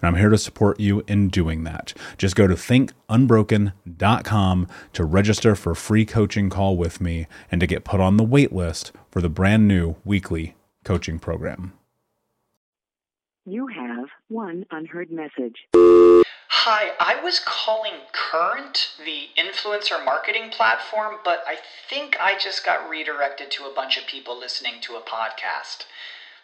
and I'm here to support you in doing that. Just go to thinkunbroken.com to register for a free coaching call with me and to get put on the wait list for the brand new weekly coaching program. You have one unheard message. Hi, I was calling Current, the influencer marketing platform, but I think I just got redirected to a bunch of people listening to a podcast.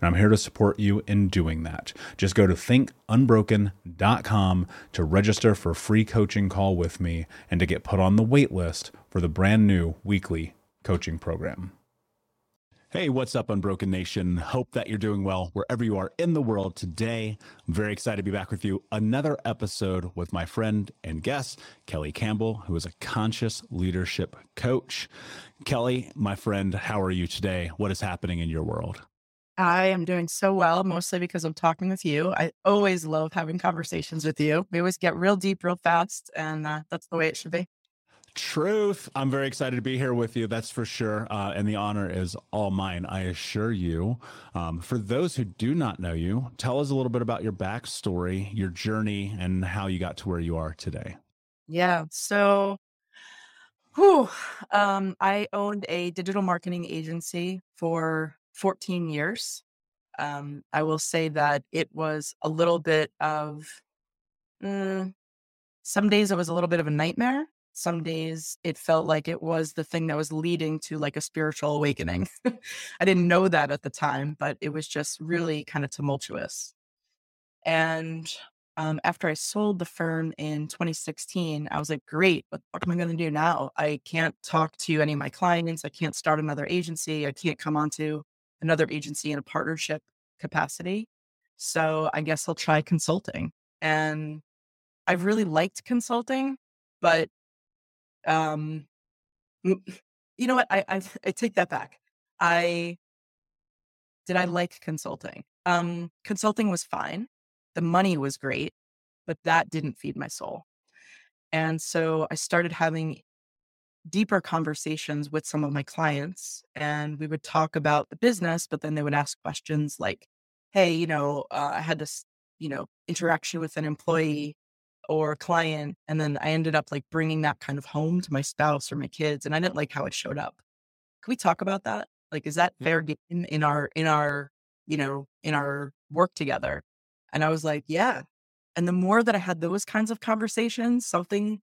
And I'm here to support you in doing that. Just go to thinkunbroken.com to register for a free coaching call with me and to get put on the wait list for the brand new weekly coaching program. Hey, what's up, Unbroken Nation? Hope that you're doing well wherever you are in the world today. I'm very excited to be back with you. Another episode with my friend and guest, Kelly Campbell, who is a conscious leadership coach. Kelly, my friend, how are you today? What is happening in your world? I am doing so well, mostly because I'm talking with you. I always love having conversations with you. We always get real deep, real fast, and uh, that's the way it should be. Truth. I'm very excited to be here with you. That's for sure. Uh, and the honor is all mine, I assure you. Um, for those who do not know you, tell us a little bit about your backstory, your journey, and how you got to where you are today. Yeah. So, whew, um, I owned a digital marketing agency for 14 years. Um, I will say that it was a little bit of, mm, some days it was a little bit of a nightmare some days it felt like it was the thing that was leading to like a spiritual awakening. I didn't know that at the time, but it was just really kind of tumultuous. And um, after I sold the firm in 2016, I was like, great, what, what am I going to do now? I can't talk to any of my clients. I can't start another agency. I can't come onto another agency in a partnership capacity. So I guess I'll try consulting. And I've really liked consulting, but um, you know what? I, I I take that back. I did I like consulting. Um, consulting was fine. The money was great, but that didn't feed my soul. And so I started having deeper conversations with some of my clients, and we would talk about the business, but then they would ask questions like, "Hey, you know, uh, I had this, you know, interaction with an employee or client. And then I ended up like bringing that kind of home to my spouse or my kids. And I didn't like how it showed up. Can we talk about that? Like, is that fair game in our, in our, you know, in our work together? And I was like, yeah. And the more that I had those kinds of conversations, something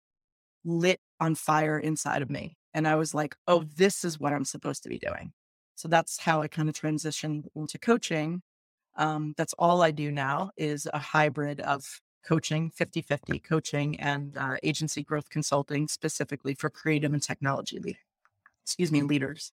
lit on fire inside of me. And I was like, oh, this is what I'm supposed to be doing. So that's how I kind of transitioned into coaching. Um, that's all I do now is a hybrid of coaching, 50 50 coaching, and uh, agency growth consulting specifically for creative and technology leaders. excuse me, leaders.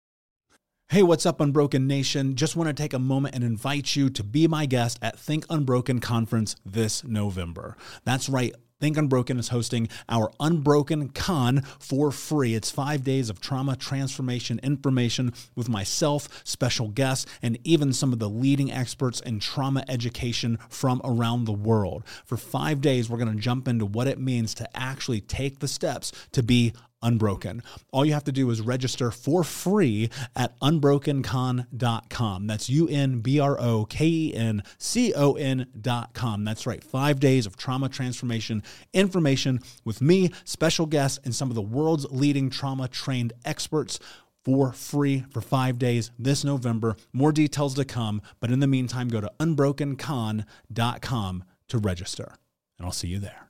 Hey, what's up, Unbroken Nation? Just want to take a moment and invite you to be my guest at Think Unbroken Conference this November. That's right. Think Unbroken is hosting our Unbroken Con for free. It's five days of trauma transformation information with myself, special guests, and even some of the leading experts in trauma education from around the world. For five days, we're going to jump into what it means to actually take the steps to be unbroken. All you have to do is register for free at unbrokencon.com. That's U N B R O K E N C O N.com. That's right. Five days of trauma transformation information with me, special guests, and some of the world's leading trauma trained experts for free for five days this November. More details to come, but in the meantime, go to unbrokencon.com to register, and I'll see you there.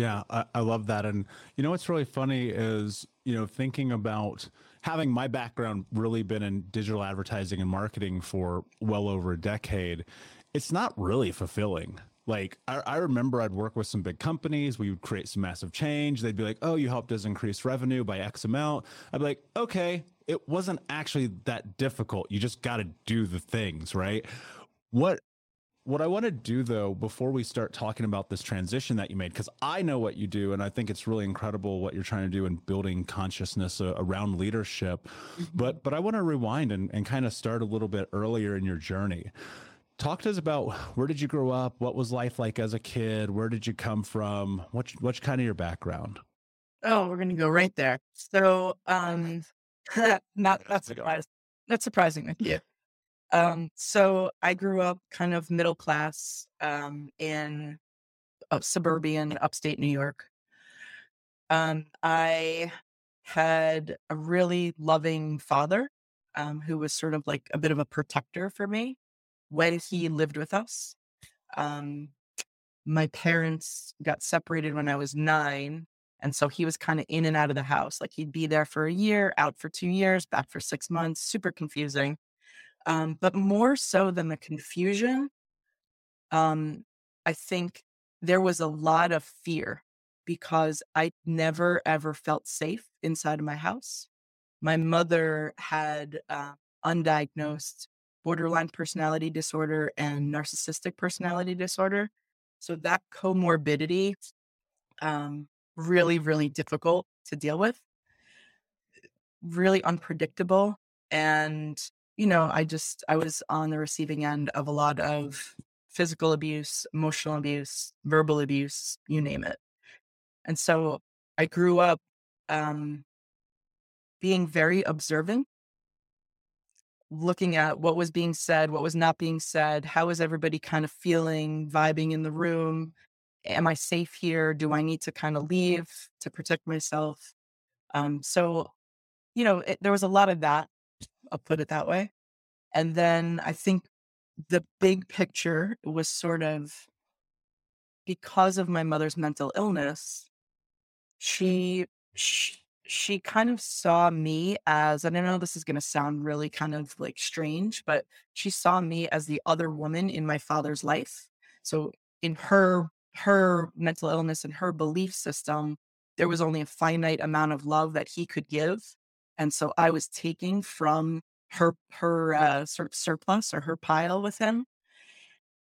Yeah, I, I love that. And you know what's really funny is, you know, thinking about having my background really been in digital advertising and marketing for well over a decade, it's not really fulfilling. Like I, I, remember I'd work with some big companies. We would create some massive change. They'd be like, "Oh, you helped us increase revenue by X amount." I'd be like, "Okay, it wasn't actually that difficult. You just got to do the things, right?" What what I want to do though, before we start talking about this transition that you made, because I know what you do, and I think it's really incredible what you're trying to do in building consciousness uh, around leadership. Mm-hmm. But but I want to rewind and, and kind of start a little bit earlier in your journey. Talk to us about where did you grow up? What was life like as a kid? Where did you come from? What's what's kind of your background? Oh, we're gonna go right there. So, um, not not surprising. Not surprising you. Um, so I grew up kind of middle class um, in uh, suburban upstate New York. Um, I had a really loving father um, who was sort of like a bit of a protector for me when he lived with us. Um, my parents got separated when I was nine. And so he was kind of in and out of the house. Like he'd be there for a year, out for two years, back for six months, super confusing. Um, but more so than the confusion, um, I think there was a lot of fear because I never ever felt safe inside of my house. My mother had uh, undiagnosed borderline personality disorder and narcissistic personality disorder. So that comorbidity, um, really, really difficult to deal with, really unpredictable. And, you know, I just, I was on the receiving end of a lot of physical abuse, emotional abuse, verbal abuse, you name it. And so I grew up um, being very observant, looking at what was being said, what was not being said, how was everybody kind of feeling, vibing in the room. Am I safe here? Do I need to kind of leave to protect myself? Um, so, you know, it, there was a lot of that. I'll put it that way. And then I think the big picture was sort of because of my mother's mental illness, she, she she kind of saw me as and I know this is going to sound really kind of like strange, but she saw me as the other woman in my father's life. So in her her mental illness and her belief system, there was only a finite amount of love that he could give. And so I was taking from her her uh, sort of surplus or her pile with him.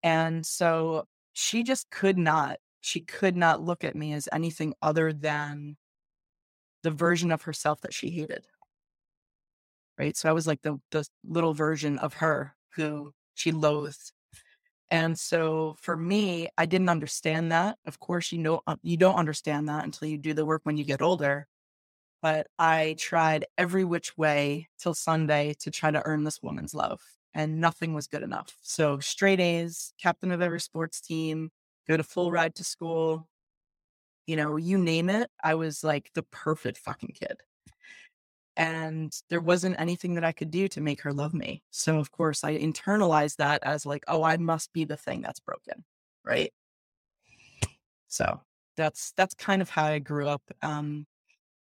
And so she just could not she could not look at me as anything other than the version of herself that she hated. Right. So I was like the the little version of her who she loathed. And so for me, I didn't understand that. Of course, you know uh, you don't understand that until you do the work when you get older. But I tried every which way till Sunday to try to earn this woman's love, and nothing was good enough. So straight A's, captain of every sports team, go to full ride to school, you know, you name it, I was like the perfect fucking kid. And there wasn't anything that I could do to make her love me. So, of course, I internalized that as like, oh, I must be the thing that's broken. Right. So that's that's kind of how I grew up. Um,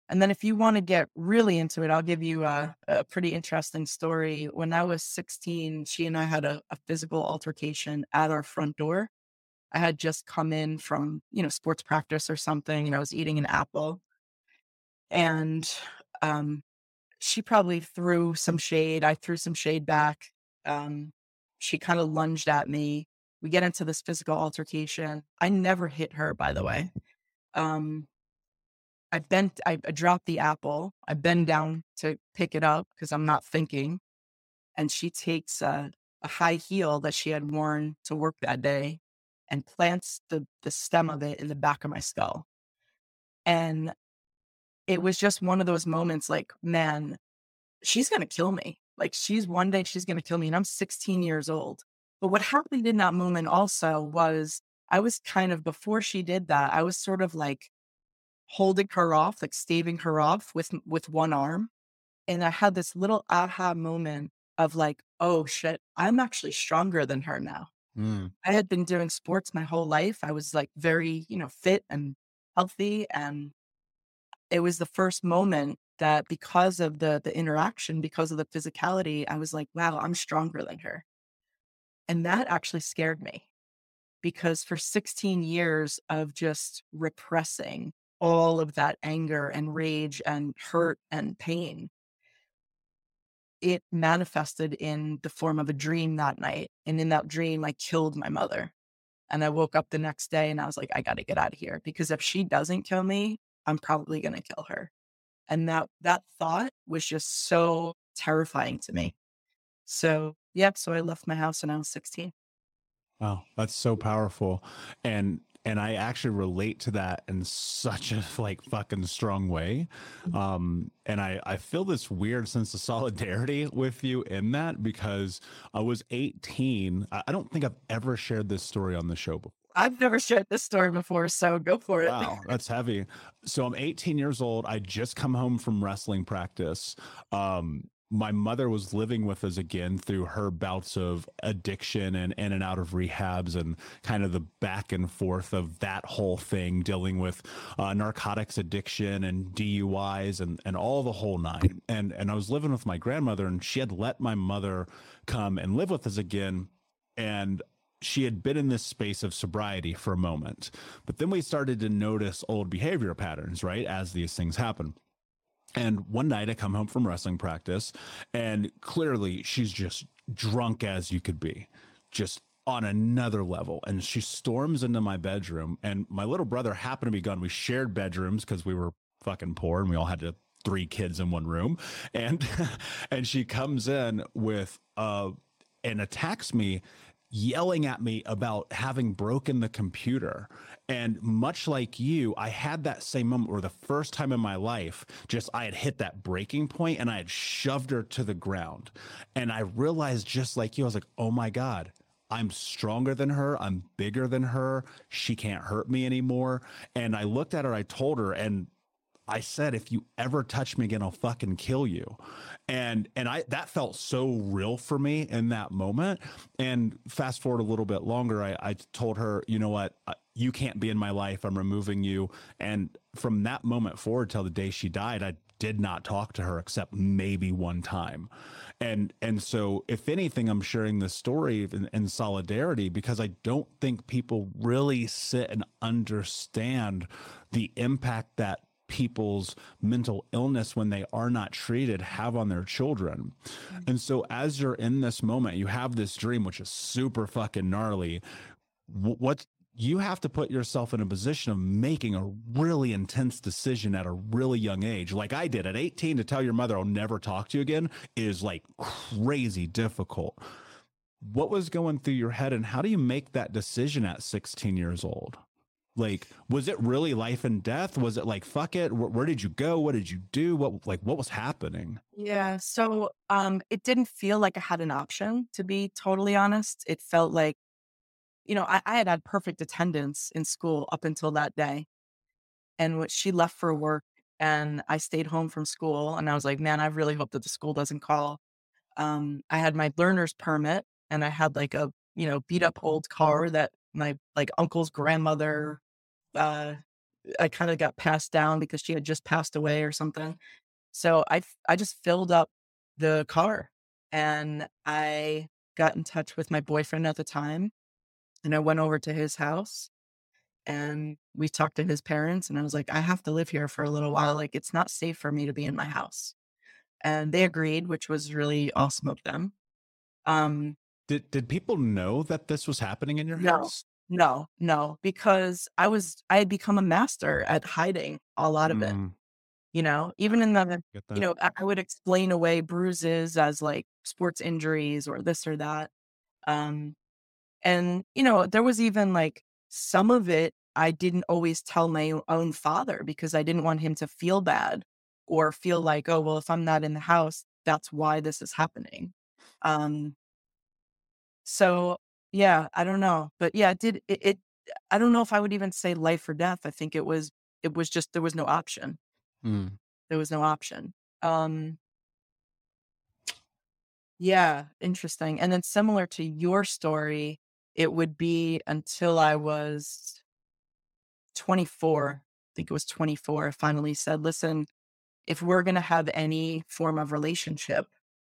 and then if you want to get really into it, I'll give you a, a, pretty interesting story. When I was 16, she and I had a, a physical altercation at our front door. I had just come in from, you know, sports practice or something, and I was eating an apple. And um, she probably threw some shade. I threw some shade back. Um, she kind of lunged at me. We get into this physical altercation. I never hit her, by the way. Um, I bent, I, dropped the apple. I bend down to pick it up because I'm not thinking. And she takes a, a high heel that she had worn to work that day and plants the the stem of it in the back of my skull. And it was just one of those moments like, man, she's going to kill me. Like she's one day she's going to kill me and I'm 16 years old. But what happened in that moment also was I was kind of before she did that, I was sort of like holding her off, like staving her off with with one arm. And I had this little aha moment of like, oh shit, I'm actually stronger than her now. Mm. I had been doing sports my whole life. I was like very, you know, fit and healthy. And it was the first moment that because of the the interaction, because of the physicality, I was like, wow, I'm stronger than her. And that actually scared me because for 16 years of just repressing all of that anger and rage and hurt and pain, it manifested in the form of a dream that night. And in that dream, I killed my mother. And I woke up the next day and I was like, I got to get out of here because if she doesn't kill me, I'm probably going to kill her. And that that thought was just so terrifying to me. So, yeah, so I left my house when I was 16. Wow, that's so powerful. And and I actually relate to that in such a like fucking strong way. Um, and I I feel this weird sense of solidarity with you in that because I was 18. I don't think I've ever shared this story on the show before. I've never shared this story before, so go for it. Wow, that's heavy. So I'm 18 years old. I just come home from wrestling practice. Um, my mother was living with us again through her bouts of addiction and in and out of rehabs and kind of the back and forth of that whole thing, dealing with uh, narcotics addiction and DUIs and, and all the whole nine. And, and I was living with my grandmother and she had let my mother come and live with us again. And she had been in this space of sobriety for a moment, but then we started to notice old behavior patterns, right? As these things happen. And one night I come home from wrestling practice and clearly she's just drunk as you could be, just on another level. And she storms into my bedroom and my little brother happened to be gone. We shared bedrooms because we were fucking poor and we all had to three kids in one room. And and she comes in with uh and attacks me yelling at me about having broken the computer. And much like you, I had that same moment where the first time in my life, just I had hit that breaking point and I had shoved her to the ground. And I realized, just like you, I was like, oh my God, I'm stronger than her. I'm bigger than her. She can't hurt me anymore. And I looked at her, I told her, and I said, if you ever touch me again, I'll fucking kill you. And and I that felt so real for me in that moment. And fast forward a little bit longer, I, I told her, you know what, you can't be in my life. I'm removing you. And from that moment forward till the day she died, I did not talk to her except maybe one time. And and so if anything, I'm sharing this story in, in solidarity because I don't think people really sit and understand the impact that people's mental illness when they are not treated have on their children. Mm-hmm. And so as you're in this moment, you have this dream which is super fucking gnarly. What you have to put yourself in a position of making a really intense decision at a really young age. Like I did at 18 to tell your mother I'll never talk to you again is like crazy difficult. What was going through your head and how do you make that decision at 16 years old? Like was it really life and death? Was it like fuck it where, where, did you go? What did you do? What like what was happening? Yeah so um it didn't feel like i had an option to be totally honest. It felt like you know i, I had had perfect attendance in school up until that day. And when she left for work and i stayed home from school and i was like man i really hope that the school doesn't call. Um i had my learner's permit and i had like a you know beat up old car that my like uncle's grandmother uh, I kind of got passed down because she had just passed away or something. So I I just filled up the car and I got in touch with my boyfriend at the time and I went over to his house and we talked to his parents and I was like I have to live here for a little while like it's not safe for me to be in my house. And they agreed, which was really awesome of them. Um did did people know that this was happening in your no, house? No, no, because I was I had become a master at hiding a lot of it. Mm, You know, even in the you know, I I would explain away bruises as like sports injuries or this or that. Um, and you know, there was even like some of it I didn't always tell my own father because I didn't want him to feel bad or feel like, oh, well, if I'm not in the house, that's why this is happening. Um, so yeah, I don't know. But yeah, it did it, it I don't know if I would even say life or death. I think it was it was just there was no option. Mm. There was no option. Um yeah, interesting. And then similar to your story, it would be until I was 24. I think it was 24. I finally said, listen, if we're going to have any form of relationship,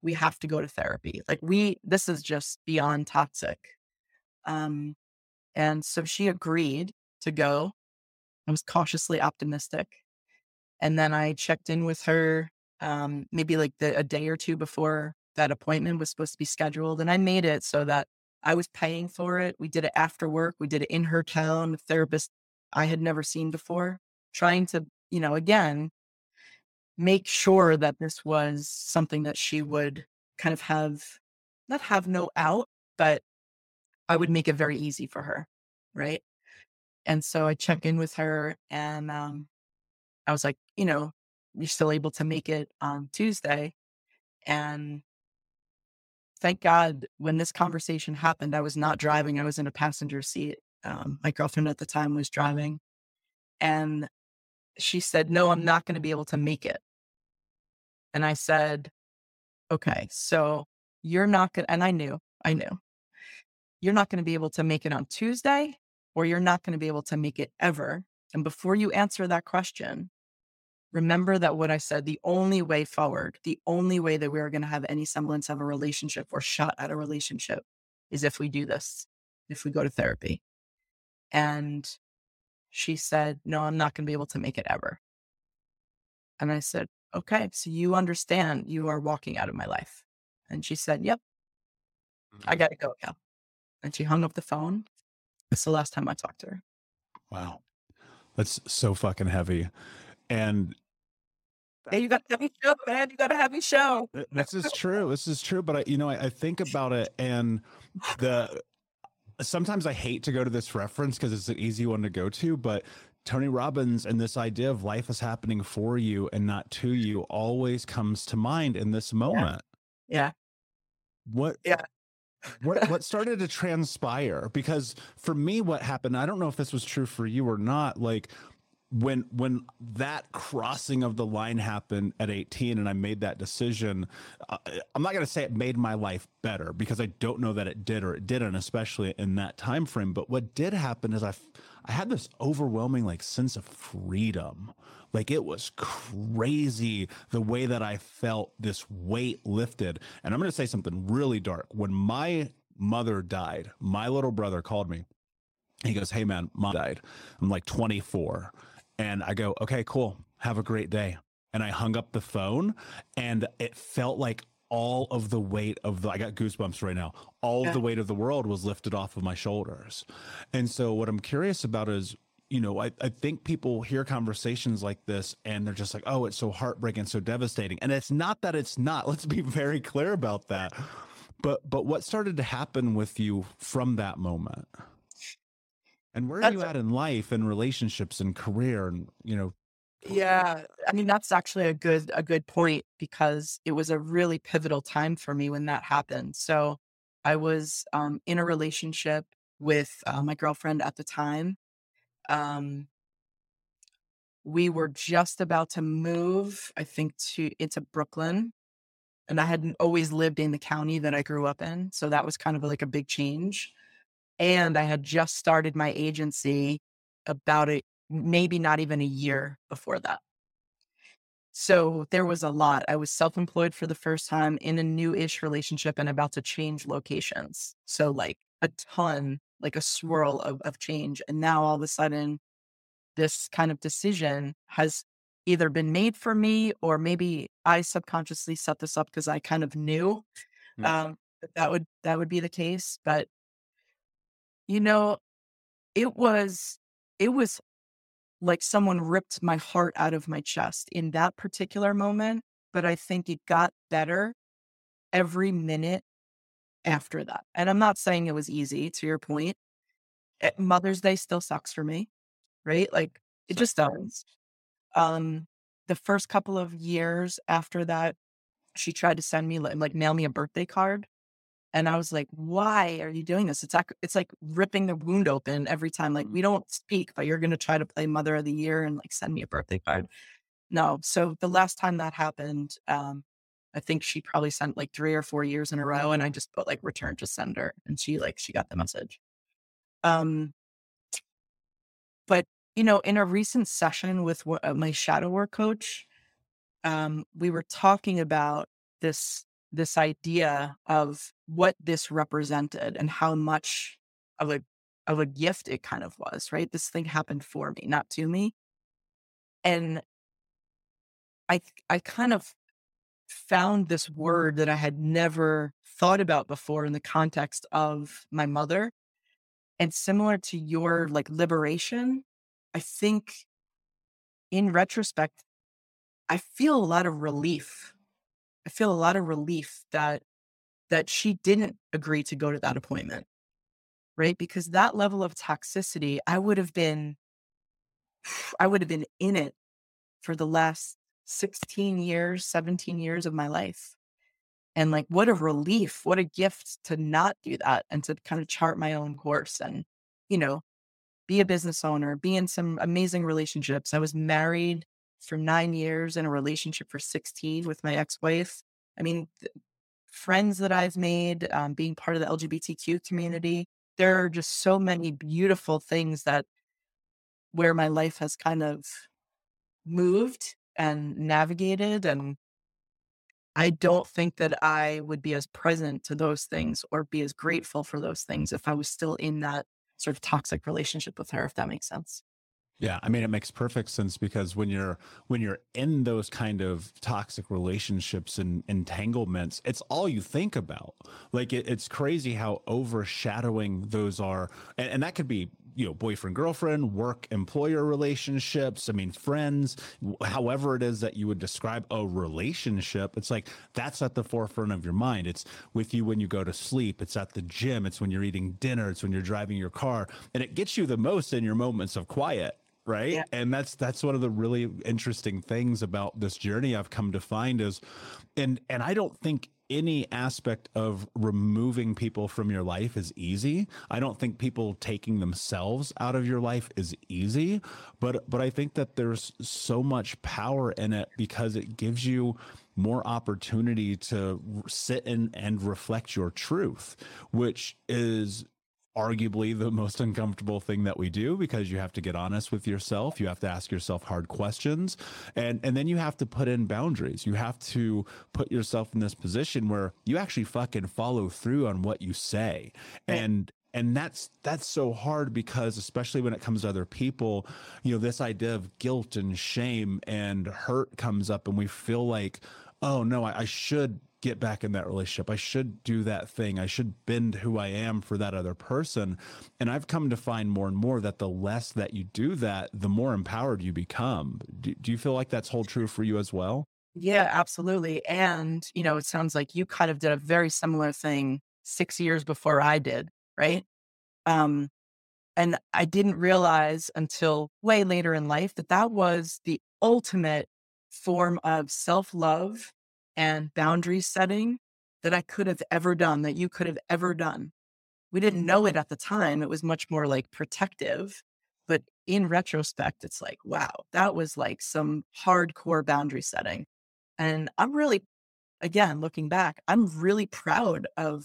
we have to go to therapy. Like we, this is just beyond toxic. Um, and so she agreed to go. I was cautiously optimistic. And then I checked in with her um, maybe like the, a day or two before that appointment was supposed to be scheduled. And I made it so that I was paying for it. We did it after work. We did it in her town, a therapist I had never seen before, trying to, you know, again, make sure that this was something that she would kind of have, not have no out, but I would make it very easy for her. Right. And so I check in with her and um, I was like, you know, you're still able to make it on Tuesday. And thank God when this conversation happened, I was not driving. I was in a passenger seat. Um, my girlfriend at the time was driving. And she said, No, I'm not going to be able to make it. And I said, Okay, so you're not going to, and I knew, I knew, you're not going to be able to make it on Tuesday or you're not going to be able to make it ever. And before you answer that question, remember that what I said, the only way forward, the only way that we are going to have any semblance of a relationship or shot at a relationship is if we do this, if we go to therapy. And she said, No, I'm not going to be able to make it ever. And I said, Okay, so you understand you are walking out of my life. And she said, Yep, I mm-hmm. got to go now. And she hung up the phone. It's the last time I talked to her. Wow. That's so fucking heavy. And Hey, you got a heavy show, man. You got have your show. this is true. This is true. But I, you know, I, I think about it and the sometimes I hate to go to this reference because it's an easy one to go to, but Tony Robbins and this idea of life is happening for you and not to you always comes to mind in this moment. Yeah. What Yeah. What what started to transpire? Because for me, what happened, I don't know if this was true for you or not, like when when that crossing of the line happened at 18 and i made that decision uh, i'm not going to say it made my life better because i don't know that it did or it didn't especially in that time frame but what did happen is i i had this overwhelming like sense of freedom like it was crazy the way that i felt this weight lifted and i'm going to say something really dark when my mother died my little brother called me he goes hey man mom died i'm like 24 and I go, okay, cool. Have a great day. And I hung up the phone and it felt like all of the weight of the, I got goosebumps right now. All Yeah. of the weight of the world was lifted off of my shoulders. And so what I'm curious about is, you know, I, I think people hear conversations like this and they're just like, oh, it's so heartbreaking, so devastating. And it's not that it's not. Let's be very clear about that. But but what started to happen with you from that moment? And where are you at in life and relationships and career and you know Yeah, I mean that's actually a good a good point because it was a really pivotal time for me when that happened. So I was um, in a relationship with uh, my girlfriend at the time. Um, we were just about to move, I think, to into Brooklyn, and I hadn't always lived in the county that I grew up in, so that was kind of like a big change. And I had just started my agency about a maybe not even a year before that. So there was a lot. I was self employed for the first time in a new ish relationship and about to change locations. So, like a ton, like a swirl of, of change. And now all of a sudden, this kind of decision has either been made for me or maybe I subconsciously set this up because I kind of knew Mm. um, that that would that would be the case. But you know, it was it was like someone ripped my heart out of my chest in that particular moment. But I think it got better every minute after that. And I'm not saying it was easy. To your point, Eh, Mother's Day still sucks for me, right? Like it just does. Um, the first couple of years after that, she tried to send me like, like mail me a birthday card. And I was like, why are you doing this? It's like, it's like ripping the wound open every time. Like, we don't speak, but you're going to try to play mother of the year and like send me a birthday card. No. So the last time that happened, um, I think she probably sent like three or four years in a row. And I just put like return to sender and she like, she got the message. Um, but you know, in a recent session with uh, my shadow work coach, um, we were talking about this this idea of what this represented and how much of a of a gift it kind of was. Right, this thing happened for me, not to me, and I I kind of found this mm-hmm. word that I had never thought about before in the context of my mother, and similar to your like liberation, I think in retrospect, I feel a lot of relief. I feel a lot of relief that that she didn't agree to go to that appointment. right? Because that level of toxicity, I would have been, I would have been in it for the last 16 years, 17 years of my life. And like, what a relief, what a gift to not do that and to kind of chart my own course and, you know, be a business owner, be in some amazing relationships. I was married for nine years in a relationship for 16 with my ex wife. I mean, friends that I've made, um, being part of the LGBTQ community, there are just so many beautiful things that where my life has kind of moved and navigated and I don't think that I would be as present to those things or be as grateful for those things if I was still in that sort of toxic relationship with her if that makes sense. Yeah, I mean it makes perfect sense because when you're when you're in those kind of toxic relationships and entanglements, it's all you think about. Like it, it's crazy how overshadowing those are, and, and that could be you know boyfriend girlfriend work employer relationships i mean friends however it is that you would describe a relationship it's like that's at the forefront of your mind it's with you when you go to sleep it's at the gym it's when you're eating dinner it's when you're driving your car and it gets you the most in your moments of quiet right yeah. and that's that's one of the really interesting things about this journey i've come to find is and and i don't think any aspect of removing people from your life is easy. I don't think people taking themselves out of your life is easy, but but I think that there's so much power in it because it gives you more opportunity to sit in and reflect your truth, which is arguably the most uncomfortable thing that we do because you have to get honest with yourself. You have to ask yourself hard questions. And and then you have to put in boundaries. You have to put yourself in this position where you actually fucking follow through on what you say. And and that's that's so hard because especially when it comes to other people you know this idea of guilt and shame and hurt comes up and we feel like oh no I, I should get back in that relationship. I should do that thing. I should bend who I am for that other person. And I've come to find more and more that the less that you do that, the more empowered you become. Do, do you feel like that's hold true for you as well? Yeah, absolutely. And, you know, it sounds like you kind of did a very similar thing six years before I did, right? Um, and I didn't realize until way later in life that that was the ultimate form of self love and boundary setting that I could have ever done, that you could have ever done. We didn't know it at the time. It was much more like protective. But in retrospect, it's like, wow, that was like some hardcore boundary setting. And I'm really, again, looking back, I'm really proud of,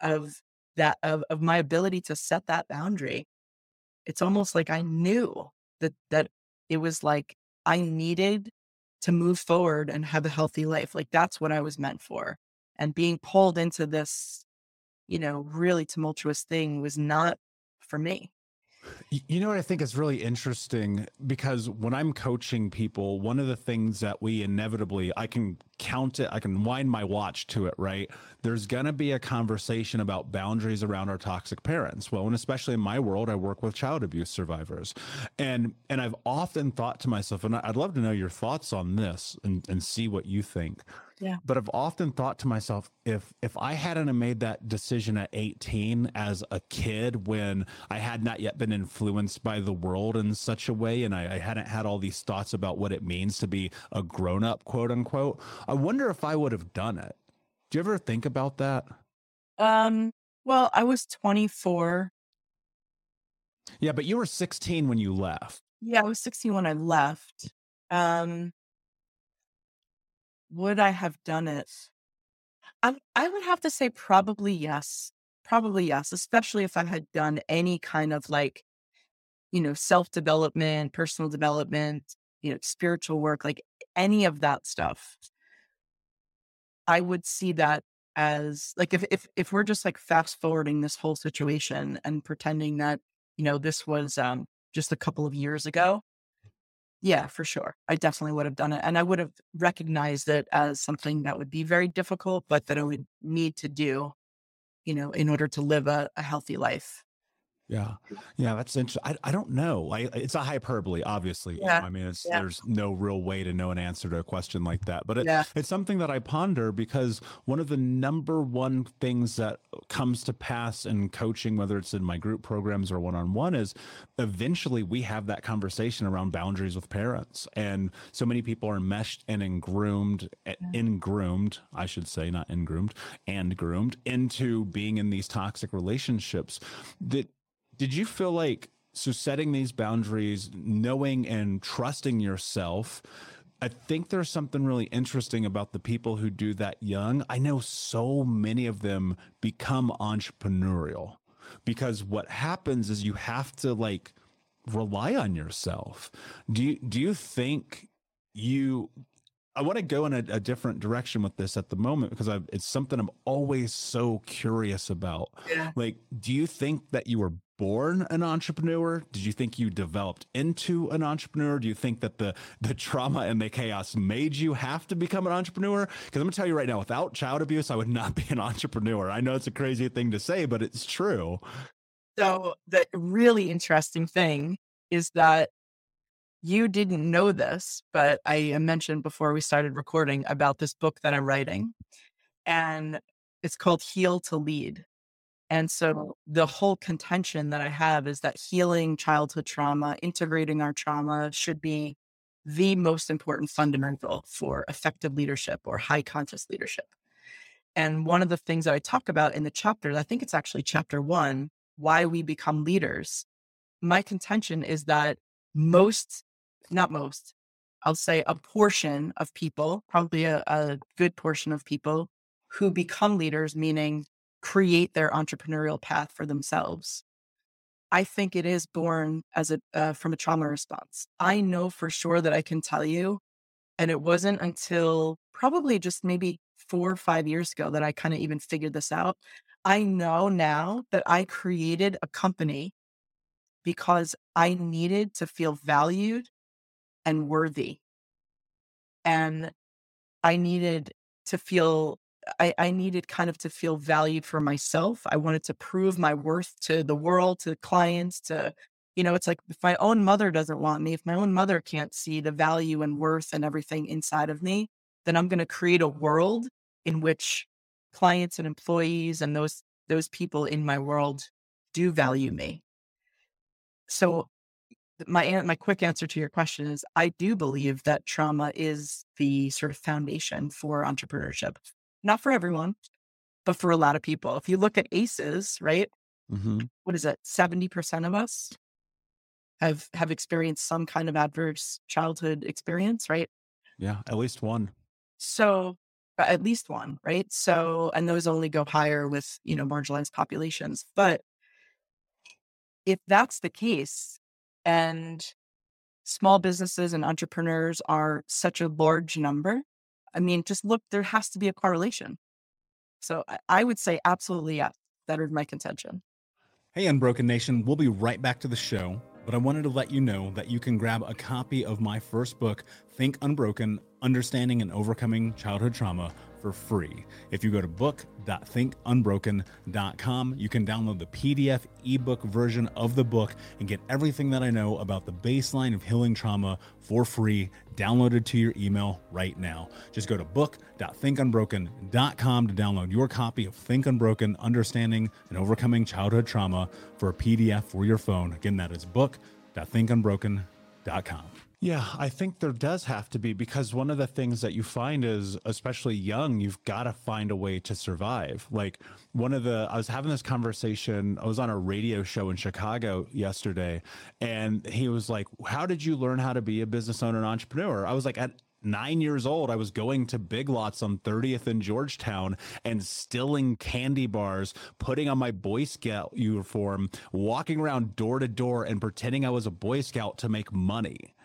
of that, of, of my ability to set that boundary. It's almost like I knew that, that it was like I needed to move forward and have a healthy life. Like that's what I was meant for. And being pulled into this, you know, really tumultuous thing was not for me. You know what I think is really interesting because when I'm coaching people, one of the things that we inevitably, I can count it, I can wind my watch to it, right? There's going to be a conversation about boundaries around our toxic parents. Well, and especially in my world, I work with child abuse survivors. And and I've often thought to myself, and I'd love to know your thoughts on this and, and see what you think. Yeah. But I've often thought to myself, if if I hadn't made that decision at 18 as a kid when I had not yet been influenced by the world in such a way and I, I hadn't had all these thoughts about what it means to be a grown up, quote unquote, I wonder if I would have done it. Do you ever think about that? Um, well, I was 24. Yeah, but you were 16 when you left. Yeah, I was 16 when I left. Um, would I have done it? I, I would have to say probably yes. Probably yes, especially if I had done any kind of like, you know, self development, personal development, you know, spiritual work, like any of that stuff. I would see that as like if if if we're just like fast forwarding this whole situation and pretending that you know this was um just a couple of years ago yeah for sure i definitely would have done it and i would have recognized it as something that would be very difficult but that i would need to do you know in order to live a, a healthy life Yeah, yeah, that's interesting. I, I don't know. I, it's a hyperbole, obviously. Yeah. I mean, it's Yeah. there's no real way to know an answer to a question like that. But it, Yeah. it's something that I ponder because one of the number one things that comes to pass in coaching, whether it's in my group programs or one on one, is eventually we have that conversation around boundaries with parents, and so many people are meshed and engroomed, in groomed, I should say, not in groomed, and groomed into being in these toxic relationships that did you feel like so setting these boundaries knowing and trusting yourself i think there's something really interesting about the people who do that young i know so many of them become entrepreneurial because what happens is you have to like rely on yourself do you do you think you I want to go in a, a different direction with this at the moment because I, it's something I'm always so curious about. Yeah. Like, do you think that you were born an entrepreneur? Did you think you developed into an entrepreneur? Do you think that the the trauma and the chaos made you have to become an entrepreneur? Because I'm gonna tell you right now, without child abuse, I would not be an entrepreneur. I know it's a crazy thing to say, but it's true. So the really interesting thing is that you didn't know this, but I mentioned before we started recording about this book that I'm writing. And it's called Heal to Lead. And so the whole contention that I have is that healing childhood trauma, integrating our trauma should be the most important fundamental for effective leadership or high conscious leadership. And one of the things that I talk about in the chapter, I think it's actually chapter one, why we become leaders. My contention is that most, not most, I'll say a portion of people, probably a, a good portion of people who become leaders, meaning create their entrepreneurial path for themselves. I think it is born as a uh, from a trauma response. I know for sure that I can tell you, and it wasn't until probably just maybe four or five years ago that I kind of even figured this out. I know now that I created a company because I needed to feel valued and worthy. And I needed to feel, I, I needed kind of to feel valued for myself. I wanted to prove my worth to the world, to clients, to, you know, it's like if my own mother doesn't want me, if my own mother can't see the value and worth and everything inside of me, then I'm going to create a world in which clients and employees and those those people in my world do value me. So my my quick answer to your question is I do believe that trauma is the sort of foundation for entrepreneurship. Not for everyone, but for a lot of people. If you look at ACEs, right? Mm-hmm. What is it? 70% of us have have experienced some kind of adverse childhood experience, right? Yeah, at least one. So at least one, right? So, and those only go higher with, you know, marginalized populations. But if that's the case, and small businesses and entrepreneurs are such a large number, I mean, just look, there has to be a correlation. So I, I would say absolutely yes. That is my contention. Hey, Unbroken Nation, we'll be right back to the show, but I wanted to let you know that you can grab a copy of my first book, Think Unbroken Understanding and Overcoming Childhood Trauma, for free. If you go to book.thinkunbroken.com, you can download the PDF ebook version of the book and get everything that I know about the baseline of healing trauma for free, downloaded to your email right now. Just go to book.thinkunbroken.com to download your copy of Think Unbroken Understanding and Overcoming Childhood Trauma for a PDF for your phone. Again, that is book.thinkunbroken.com. Yeah, I think there does have to be because one of the things that you find is, especially young, you've got to find a way to survive. Like one of the, I was having this conversation, I was on a radio show in Chicago yesterday, and he was like, How did you learn how to be a business owner and entrepreneur? I was like, At nine years old, I was going to Big Lots on 30th in Georgetown and stilling candy bars, putting on my Boy Scout uniform, walking around door to door and pretending I was a Boy Scout to make money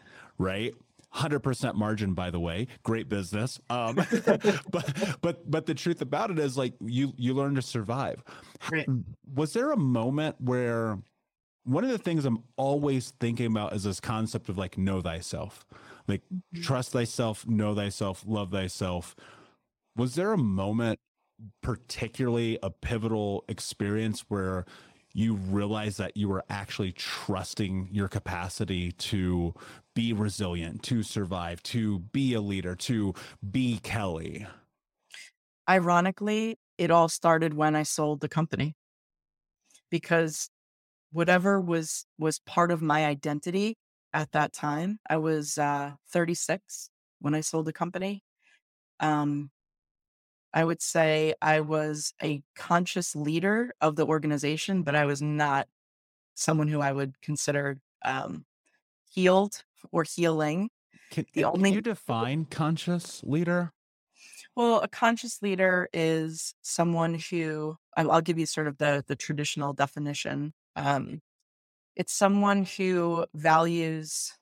right? 100% margin by the way. Great business. Um but but but the truth about it is like you you learn to survive. Right. was there a moment where one of the things i'm always thinking about is this concept of like know thyself. Like trust thyself know thyself love thyself. Was there a moment particularly a pivotal experience where you realized that you were actually trusting your capacity to be resilient, to survive, to be a leader, to be Kelly? Ironically, it all started when I sold the company because whatever was was part of my identity at that time. I was uh, 36 when I sold the company. Um, I would say I was a conscious leader of the organization, but I was not someone who I would consider um, healed or healing. Can, The can you define conscious leader? Well, a conscious leader is someone who I'll I'll give you sort of the the traditional definition. Um, it's someone who values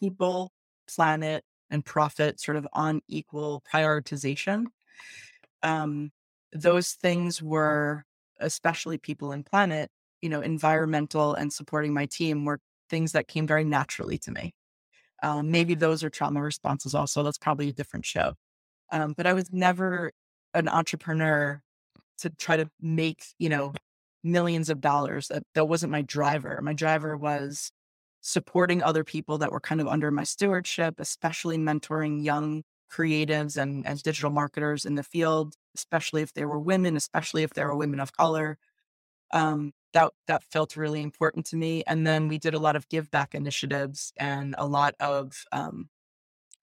people, planet, and profit sort of on equal prioritization. Um, those things were, especially people and planet, you know, environmental and supporting my team were things that came very naturally to me. Um, maybe those are trauma responses also. That's probably a different show. Um, but I was never an entrepreneur to try to make, you know, millions of dollars. That, that wasn't my driver. My driver was supporting other people that were kind of under my stewardship, especially mentoring young creatives and, and digital marketers in the field, especially if they were women, especially if they were women of color. Um, that that felt really important to me. And then we did a lot of give back initiatives and a lot of um,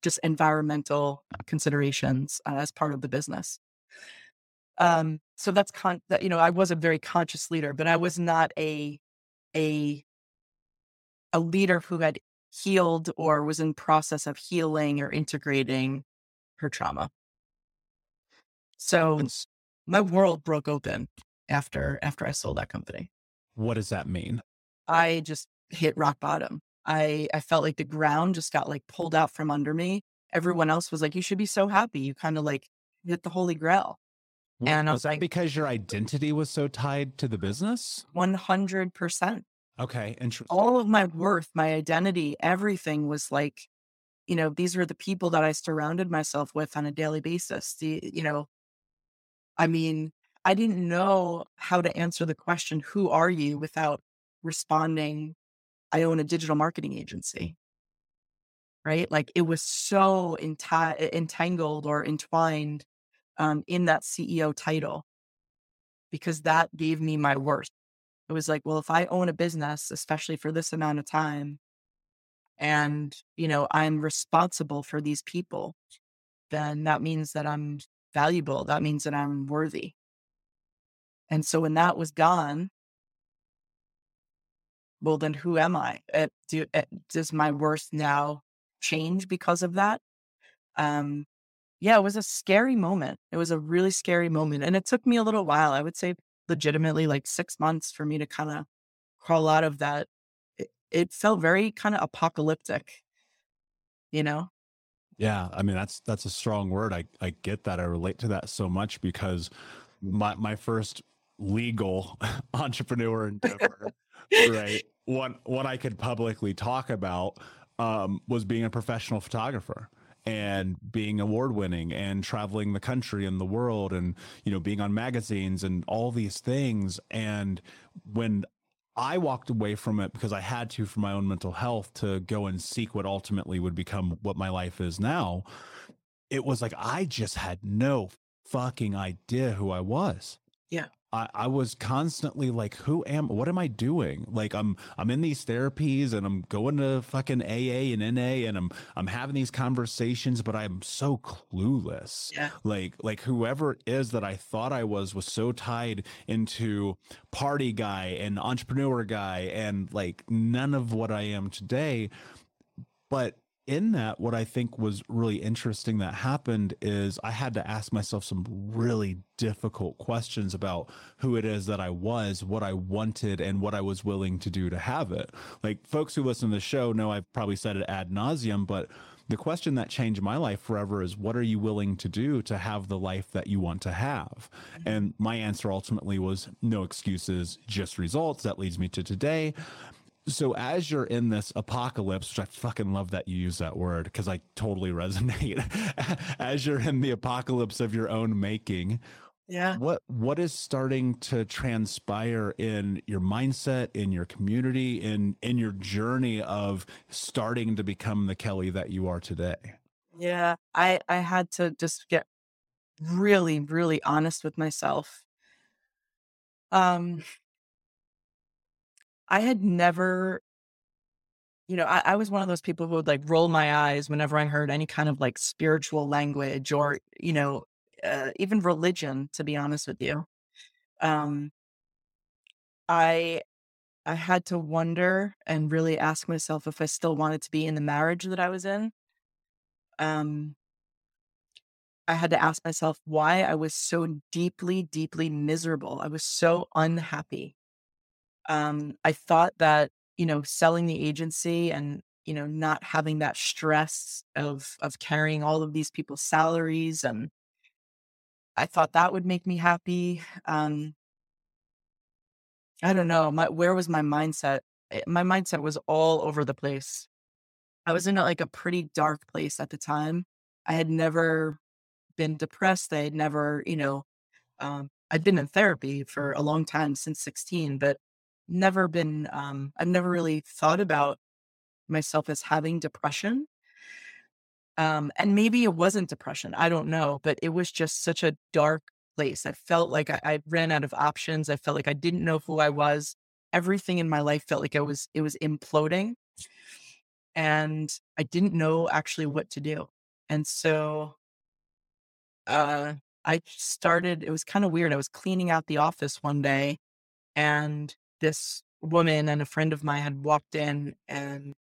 just environmental considerations uh, as part of the business. Um, so that's con that you know I was a very conscious leader, but I was not a a a leader who had healed or was in process of healing or integrating her trauma. So my world broke open after after I sold that company. What does that mean? I just hit rock bottom. I I felt like the ground just got like pulled out from under me. Everyone else was like, "You should be so happy. You kind of like hit the holy grail." And I was was that like- because your identity was so tied to the business? One hundred percent. Okay, interesting. All of my worth, my identity, everything was like, you know, these were the people that I surrounded myself with on a daily basis. The you know, I mean, I didn't know how to answer the question, "Who are you?" without responding, "I own a digital marketing agency." right? Like it was so enti- entangled or entwined um, in that CEO title because that gave me my worth. It was like, well, if I own a business, especially for this amount of time, and you know I'm responsible for these people, then that means that I'm valuable. That means that I'm worthy. And so when that was gone, well, then who am I? Uh, do, uh, does my worth now change because of that? Um, yeah, it was a scary moment. It was a really scary moment. And it took me a little while. I would say legitimately like six months for me to kind of crawl out of that. It, it felt very kind of apocalyptic, you know? Yeah, I mean that's that's a strong word. I I get that. I relate to that so much because my my first legal entrepreneur endeavor, right? What one I could publicly talk about um, was being a professional photographer and being award winning and traveling the country and the world and you know being on magazines and all these things and when I walked away from it because I had to for my own mental health to go and seek what ultimately would become what my life is now. It was like I just had no fucking idea who I was. Yeah. I, I was constantly like, who am what am I doing? Like I'm I'm in these therapies and I'm going to fucking AA and NA and I'm I'm having these conversations, but I'm so clueless Yeah. like like whoever it is that I thought I was was so tied into party guy and entrepreneur guy and like none of what I am today but in that what I think was really interesting that happened is I had to ask myself some really difficult questions about who it is that I was, what I wanted and what I was willing to do to have it. Like folks who listen to the show know I've probably said it ad nauseum, but the question that changed my life forever is what are you willing to do to have the life that you want to have? And my answer ultimately was no excuses, just results. That leads me to today. So as you're in this apocalypse, which I fucking love that you use that word because I totally resonate. as you're in the apocalypse of your own making, Yeah. What what is starting to transpire in your mindset, in your community, in in your journey of starting to become the Kelly that you are today? Yeah. I I had to just get really, really honest with myself. Um I had never you know, I, I was one of those people who would like roll my eyes whenever I heard any kind of like spiritual language or, you know, uh, even religion, to be honest with you. Um, I I had to wonder and really ask myself if I still wanted to be in the marriage that I was in. Um, I had to ask myself why I was so deeply, deeply miserable. I was so unhappy. Um, I thought that, you know, selling the agency and, you know, not having that stress of of carrying all of these people's salaries and I thought that would make me happy. Um, I don't know. My where was my mindset? Eh, My mindset was all over the place. I was in a, like a pretty dark place at the time. I had never been depressed. I had never, you know, um, I'd been in therapy for a long time since 16, but never been, um, I've never really thought about myself as having depression. Um, and maybe it wasn't depression. I don't know, but it was just such a dark place. I felt like I, I ran out of options. I felt like I didn't know who I was. Everything in my life felt like it was, it was imploding and I didn't know actually what to do. And so uh, I started, it was kind of weird. I was cleaning out the office one day, and this woman and a friend of mine had walked in and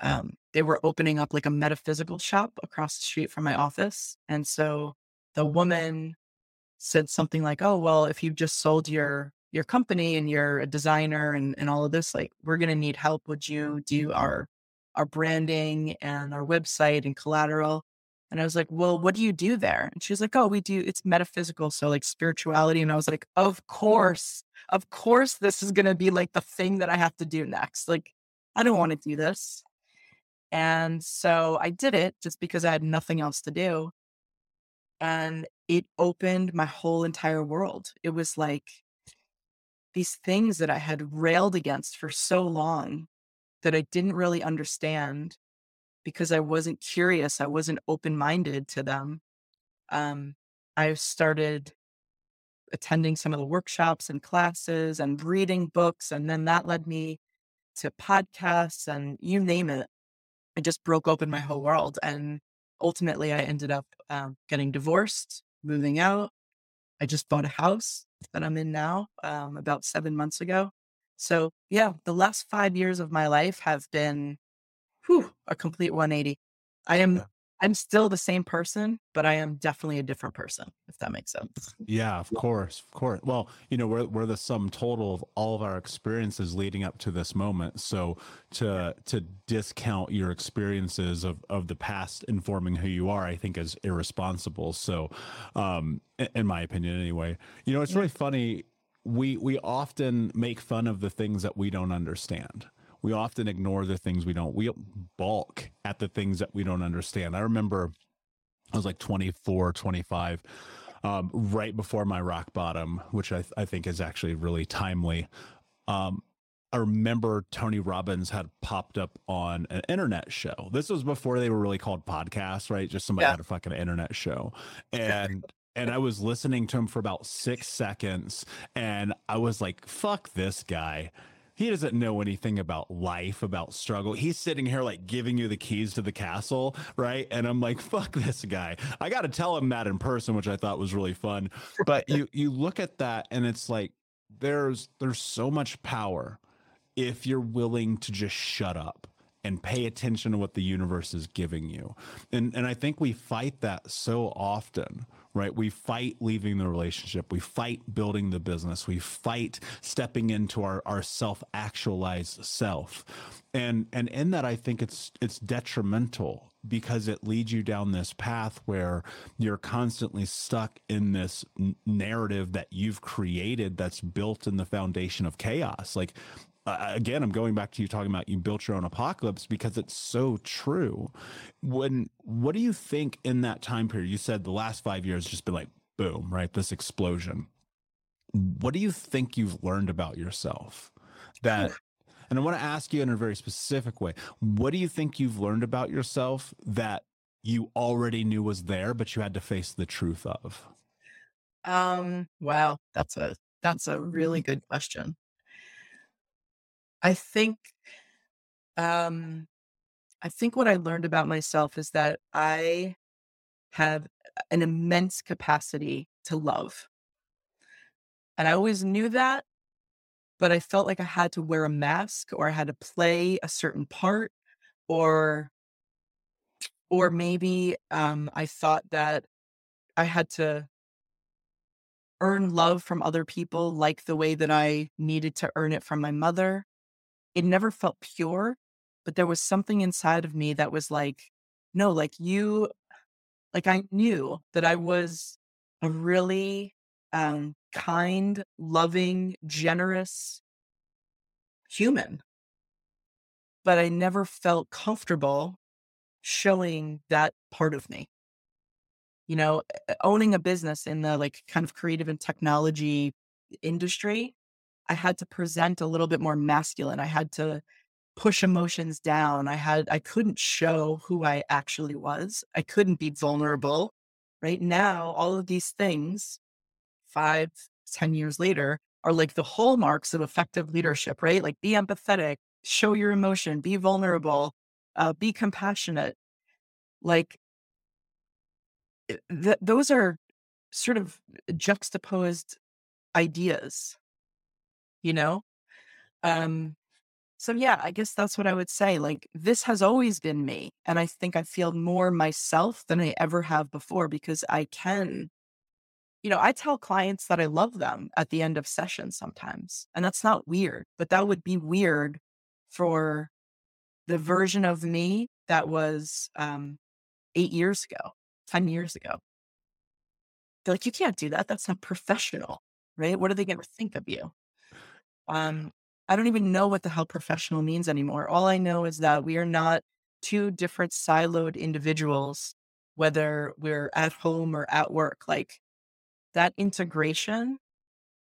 um, they were opening up like a metaphysical shop across the street from my office. And so the woman said something like, "Oh, well, if you've just sold your your company and you're a designer and, and all of this, like we're gonna need help. Would you do our our branding and our website and collateral?" And I was like, "Well, what do you do there?" And she was like, "Oh, we do it's metaphysical, so like spirituality." And I was like, "Of course, of course, this is gonna be like the thing that I have to do next. Like, I don't want to do this." And so I did it just because I had nothing else to do. And it opened my whole entire world. It was like these things that I had railed against for so long that I didn't really understand because I wasn't curious. I wasn't open minded to them. Um, I started attending some of the workshops and classes and reading books. And then that led me to podcasts and you name it. It just broke open my whole world. And ultimately, I ended up um, getting divorced, moving out. I just bought a house that I'm in now um, about seven months ago. So, yeah, the last five years of my life have been whew, a complete 180. I am. I'm still the same person, but I am definitely a different person, if that makes sense. Yeah, of course, of course. Well, you know, we're we're the sum total of all of our experiences leading up to this moment. So to to discount your experiences of of the past informing who you are, I think is irresponsible. So, um, in my opinion, anyway. You know, it's really funny. We we often make fun of the things that we don't understand. We often ignore the things we don't. We balk at the things that we don't understand. I remember I was like 24, 25, um, right before my rock bottom, which I, I think is actually really timely. Um, I remember Tony Robbins had popped up on an internet show. This was before they were really called podcasts, right? Just somebody Yeah. had a fucking internet show. And and I was listening to him for about six seconds and I was like, fuck this guy. He doesn't know anything about life, about struggle. He's sitting here like giving you the keys to the castle, right? And I'm like, fuck this guy. I got to tell him that in person, which I thought was really fun. But you you look at that and it's like there's there's so much power if you're willing to just shut up and pay attention to what the universe is giving you. And and I think we fight that so often, right? We fight leaving the relationship. We fight building the business. We fight stepping into our our self-actualized self. And and in that I think it's it's detrimental because it leads you down this path where you're constantly stuck in this narrative that you've created that's built in the foundation of chaos. Like uh, again, I'm going back to you talking about you built your own apocalypse because it's so true. When what do you think in that time period? You said the last five years just been like boom, right? This explosion. What do you think you've learned about yourself that and I want to ask you in a very specific way. What do you think you've learned about yourself that you already knew was there, but you had to face the truth of? Um, wow, that's a that's a really good question. I think um I think what I learned about myself is that I have an immense capacity to love. And I always knew that, but I felt like I had to wear a mask or I had to play a certain part or or maybe um, I thought that I had to earn love from other people like the way that I needed to earn it from my mother. It never felt pure, but there was something inside of me that was like, no, like you, like I knew that I was a really um, kind, loving, generous human. But I never felt comfortable showing that part of me. You know, owning a business in the like kind of creative and technology industry, I had to present a little bit more masculine. I had to push emotions down. I had I couldn't show who I actually was. I couldn't be vulnerable. Right now, all of these things five, ten years later are like the hallmarks of effective leadership, right? Like be empathetic, show your emotion, be vulnerable, uh, be compassionate. Like eh, th- those are sort of juxtaposed ideas, you know? Um, so yeah, I guess that's what I would say. Like this has always been me. And I think I feel more myself than I ever have before because I can you know, I tell clients that I love them at the end of sessions sometimes, and that's not weird, but that would be weird for the version of me that was um, eight years ago, 10 years ago. They're like, you can't do that. That's not professional, right? What are they going to think of you? Um, I don't even know what the hell professional means anymore. All I know is that we are not two different siloed individuals, whether we're at home or at work. Like, that integration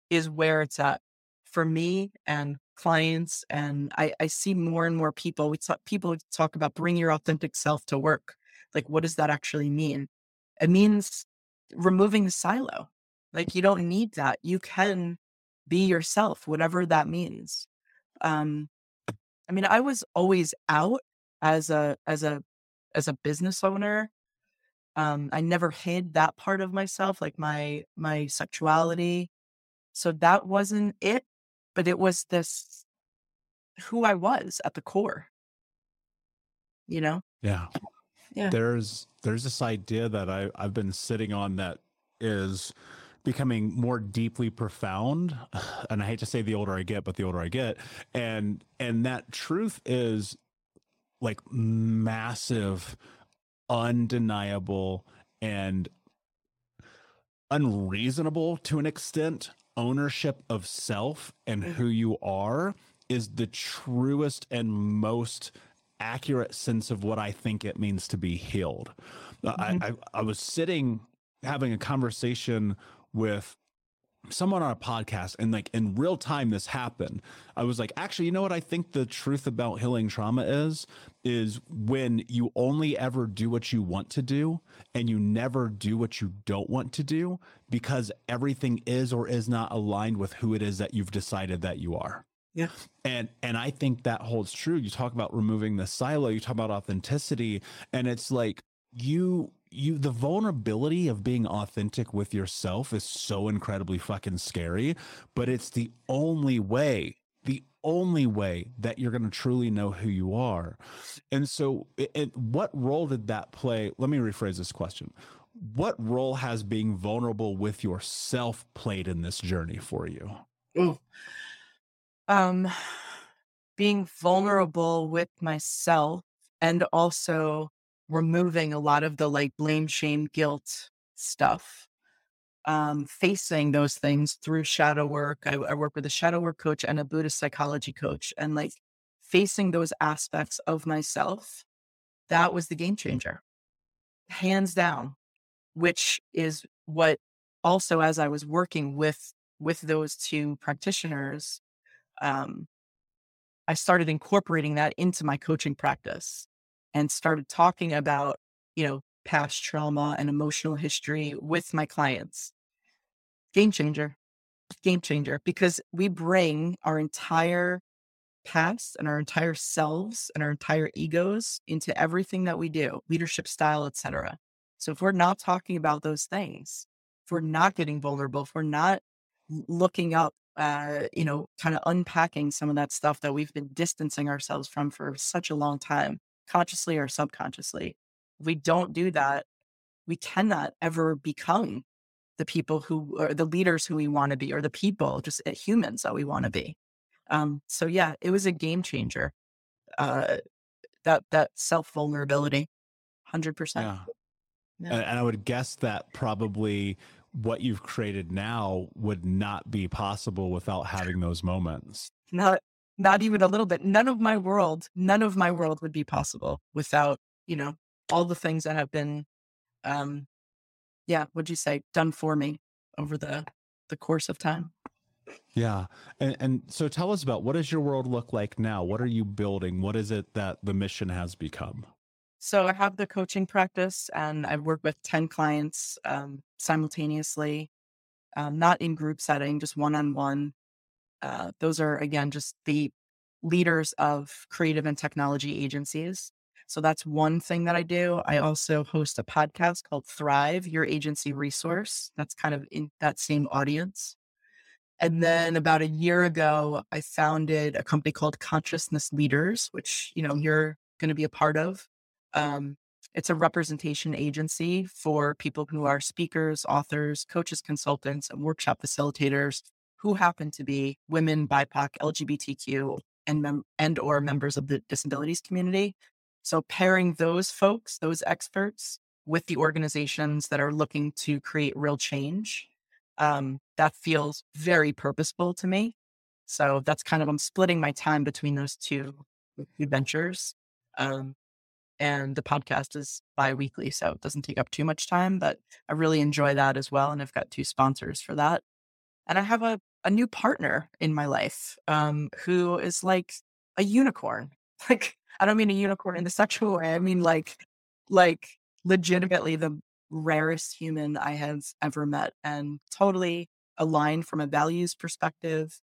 is where it's at for me and clients. And I, I see more and more people, we talk, people talk about bring your authentic self to work. Like, what does that actually mean? It means removing the silo. Like, you don't need that. You can be yourself, whatever that means. Um, I mean, I was always out as a, as a, as a business owner um, I never hid that part of myself, like my my sexuality. So that wasn't it, but it was this who I was at the core. You know? Yeah. Yeah. There's there's this idea that I I've been sitting on that is becoming more deeply profound and i hate to say the older i get but the older i get and and that truth is like massive undeniable and unreasonable to an extent ownership of self and mm-hmm. who you are is the truest and most accurate sense of what I think it means to be healed. Mm-hmm. I, I, I was sitting having a conversation with someone on a podcast and like in real time this happened i was like actually you know what i think the truth about healing trauma is? Is when you only ever do what you want to do and you never do what you don't want to do because everything is or is not aligned with who it is that you've decided that you are. Yeah. And and i think that holds true. You talk about removing the silo you talk about authenticity and it's like you you the vulnerability of being authentic with yourself is so incredibly fucking scary but it's the only way the only way that you're going to truly know who you are. And so it, it, what role did that play? Let me rephrase this question. What role has being vulnerable with yourself played in this journey for you? Ooh. um being vulnerable with myself and also removing a lot of the like blame, shame, guilt stuff. Um, facing those things through shadow work. I, I work with a shadow work coach and a Buddhist psychology coach, and like facing those aspects of myself, that was the game changer, hands down, which is what also as I was working with with those two practitioners, um, I started incorporating that into my coaching practice and started talking about, you know, past trauma and emotional history with my clients. Game changer, game changer, because we bring our entire past and our entire selves and our entire egos into everything that we do, leadership style, etc. So if we're not talking about those things, if we're not getting vulnerable, if we're not looking up, uh, you know, kind of unpacking some of that stuff that we've been distancing ourselves from for such a long time, consciously or subconsciously, if we don't do that, we cannot ever become the people who are the leaders who we want to be or the people, just uh, humans that we want to be. Um, so yeah, it was a game changer. Uh, that that self vulnerability, hundred percent. Yeah. Yeah. And, and I would guess that probably what you've created now would not be possible without having those moments. Not not even a little bit. None of my world, none of my world would be possible without, you know, all the things that have been um yeah, would you say, done for me over the the course of time. Yeah. And, and so tell us about what does your world look like now? What are you building? What is it that the mission has become? So I have the coaching practice and I've worked with 10 clients um, simultaneously, um, not in group setting, just one on one. Those are, again, just the leaders of creative and technology agencies. So that's one thing that I do. I also host a podcast called Thrive, Your Agency Resource. That's kind of in that same audience. And then about a year ago, I founded a company called Consciousness Leaders, which, you know, you're going to be a part of. Um, it's a representation agency for people who are speakers, authors, coaches, consultants, and workshop facilitators who happen to be women, BIPOC, LGBTQ, and mem- and or members of the disabilities community. So pairing those folks, those experts, with the organizations that are looking to create real change, um, that feels very purposeful to me. So that's kind of I'm splitting my time between those two ventures. Um, and the podcast is bi-weekly, so it doesn't take up too much time, but I really enjoy that as well. And I've got two sponsors for that. And I have a, a new partner in my life um, who is like a unicorn. Like I don't mean a unicorn in the sexual way. I mean like like legitimately the rarest human I have ever met and totally aligned from a values perspective.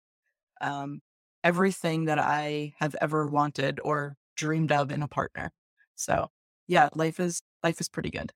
Um, everything that I have ever wanted or dreamed of in a partner. So yeah, life is life is pretty good.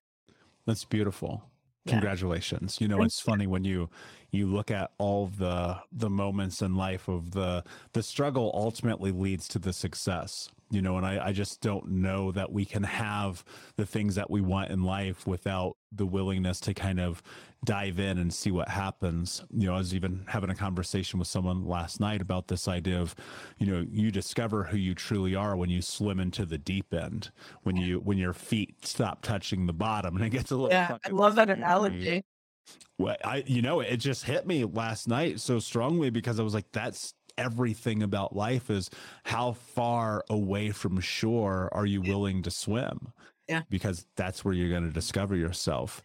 That's beautiful. Congratulations. Yeah. You know, Thank it's funny when you you look at all the the moments in life of the the struggle ultimately leads to the success you know and I, I just don't know that we can have the things that we want in life without the willingness to kind of dive in and see what happens. You know i was even having a conversation with someone last night about this idea of you know you discover who you truly are when you swim into the deep end when you when your feet stop touching the bottom and it gets a little yeah i love that analogy I, you know, it just hit me last night so strongly because I was like, that's everything about life is how far away from shore are you willing to swim? Yeah. Because that's where you're going to discover yourself.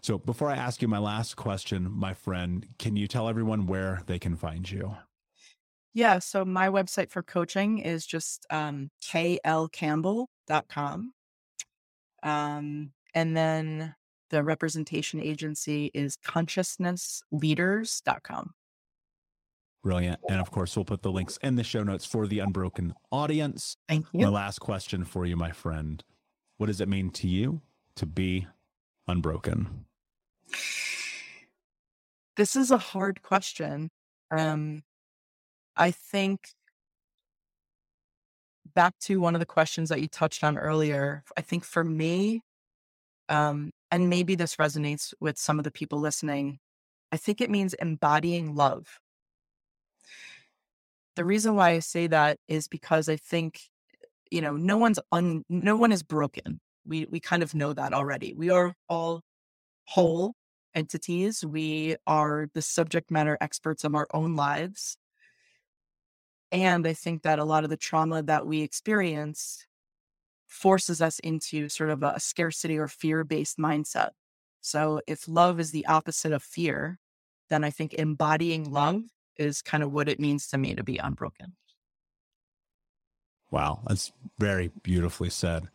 So before I ask you my last question, my friend, can you tell everyone where they can find you? Yeah. So my website for coaching is just um, klcampbell.com. Um, and then the representation agency is consciousnessleaders.com. Brilliant. And of course, we'll put the links in the show notes for the unbroken audience. Thank you. My last question for you, my friend. What does it mean to you to be unbroken? This is a hard question. Um, I think back to one of the questions that you touched on earlier. I think for me, um, and maybe this resonates with some of the people listening, I think it means embodying love the reason why I say that is because I think, you know, no one's un, no one is broken. We we kind of know that already. We are all whole entities. We are the subject matter experts of our own lives. And I think that a lot of the trauma that we experience forces us into sort of a scarcity or fear based mindset. So if love is the opposite of fear, then I think embodying love is kind of what it means to me to be unbroken. Wow, that's very beautifully said.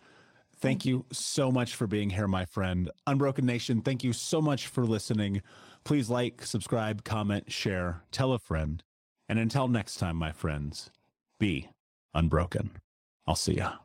Thank you so much for being here, my friend. Unbroken Nation, thank you so much for listening. Please like, subscribe, comment, share, tell a friend. And until next time, my friends, be unbroken. I'll see ya.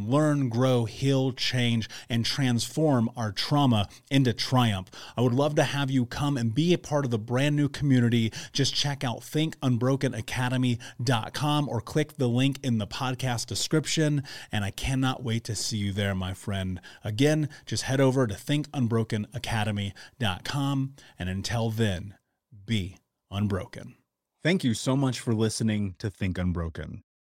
learn, grow, heal, change, and transform our trauma into triumph. I would love to have you come and be a part of the brand new community. Just check out thinkunbrokenacademy.com or click the link in the podcast description. And I cannot wait to see you there, my friend. Again, just head over to thinkunbrokenacademy.com. And until then, be unbroken. Thank you so much for listening to Think Unbroken.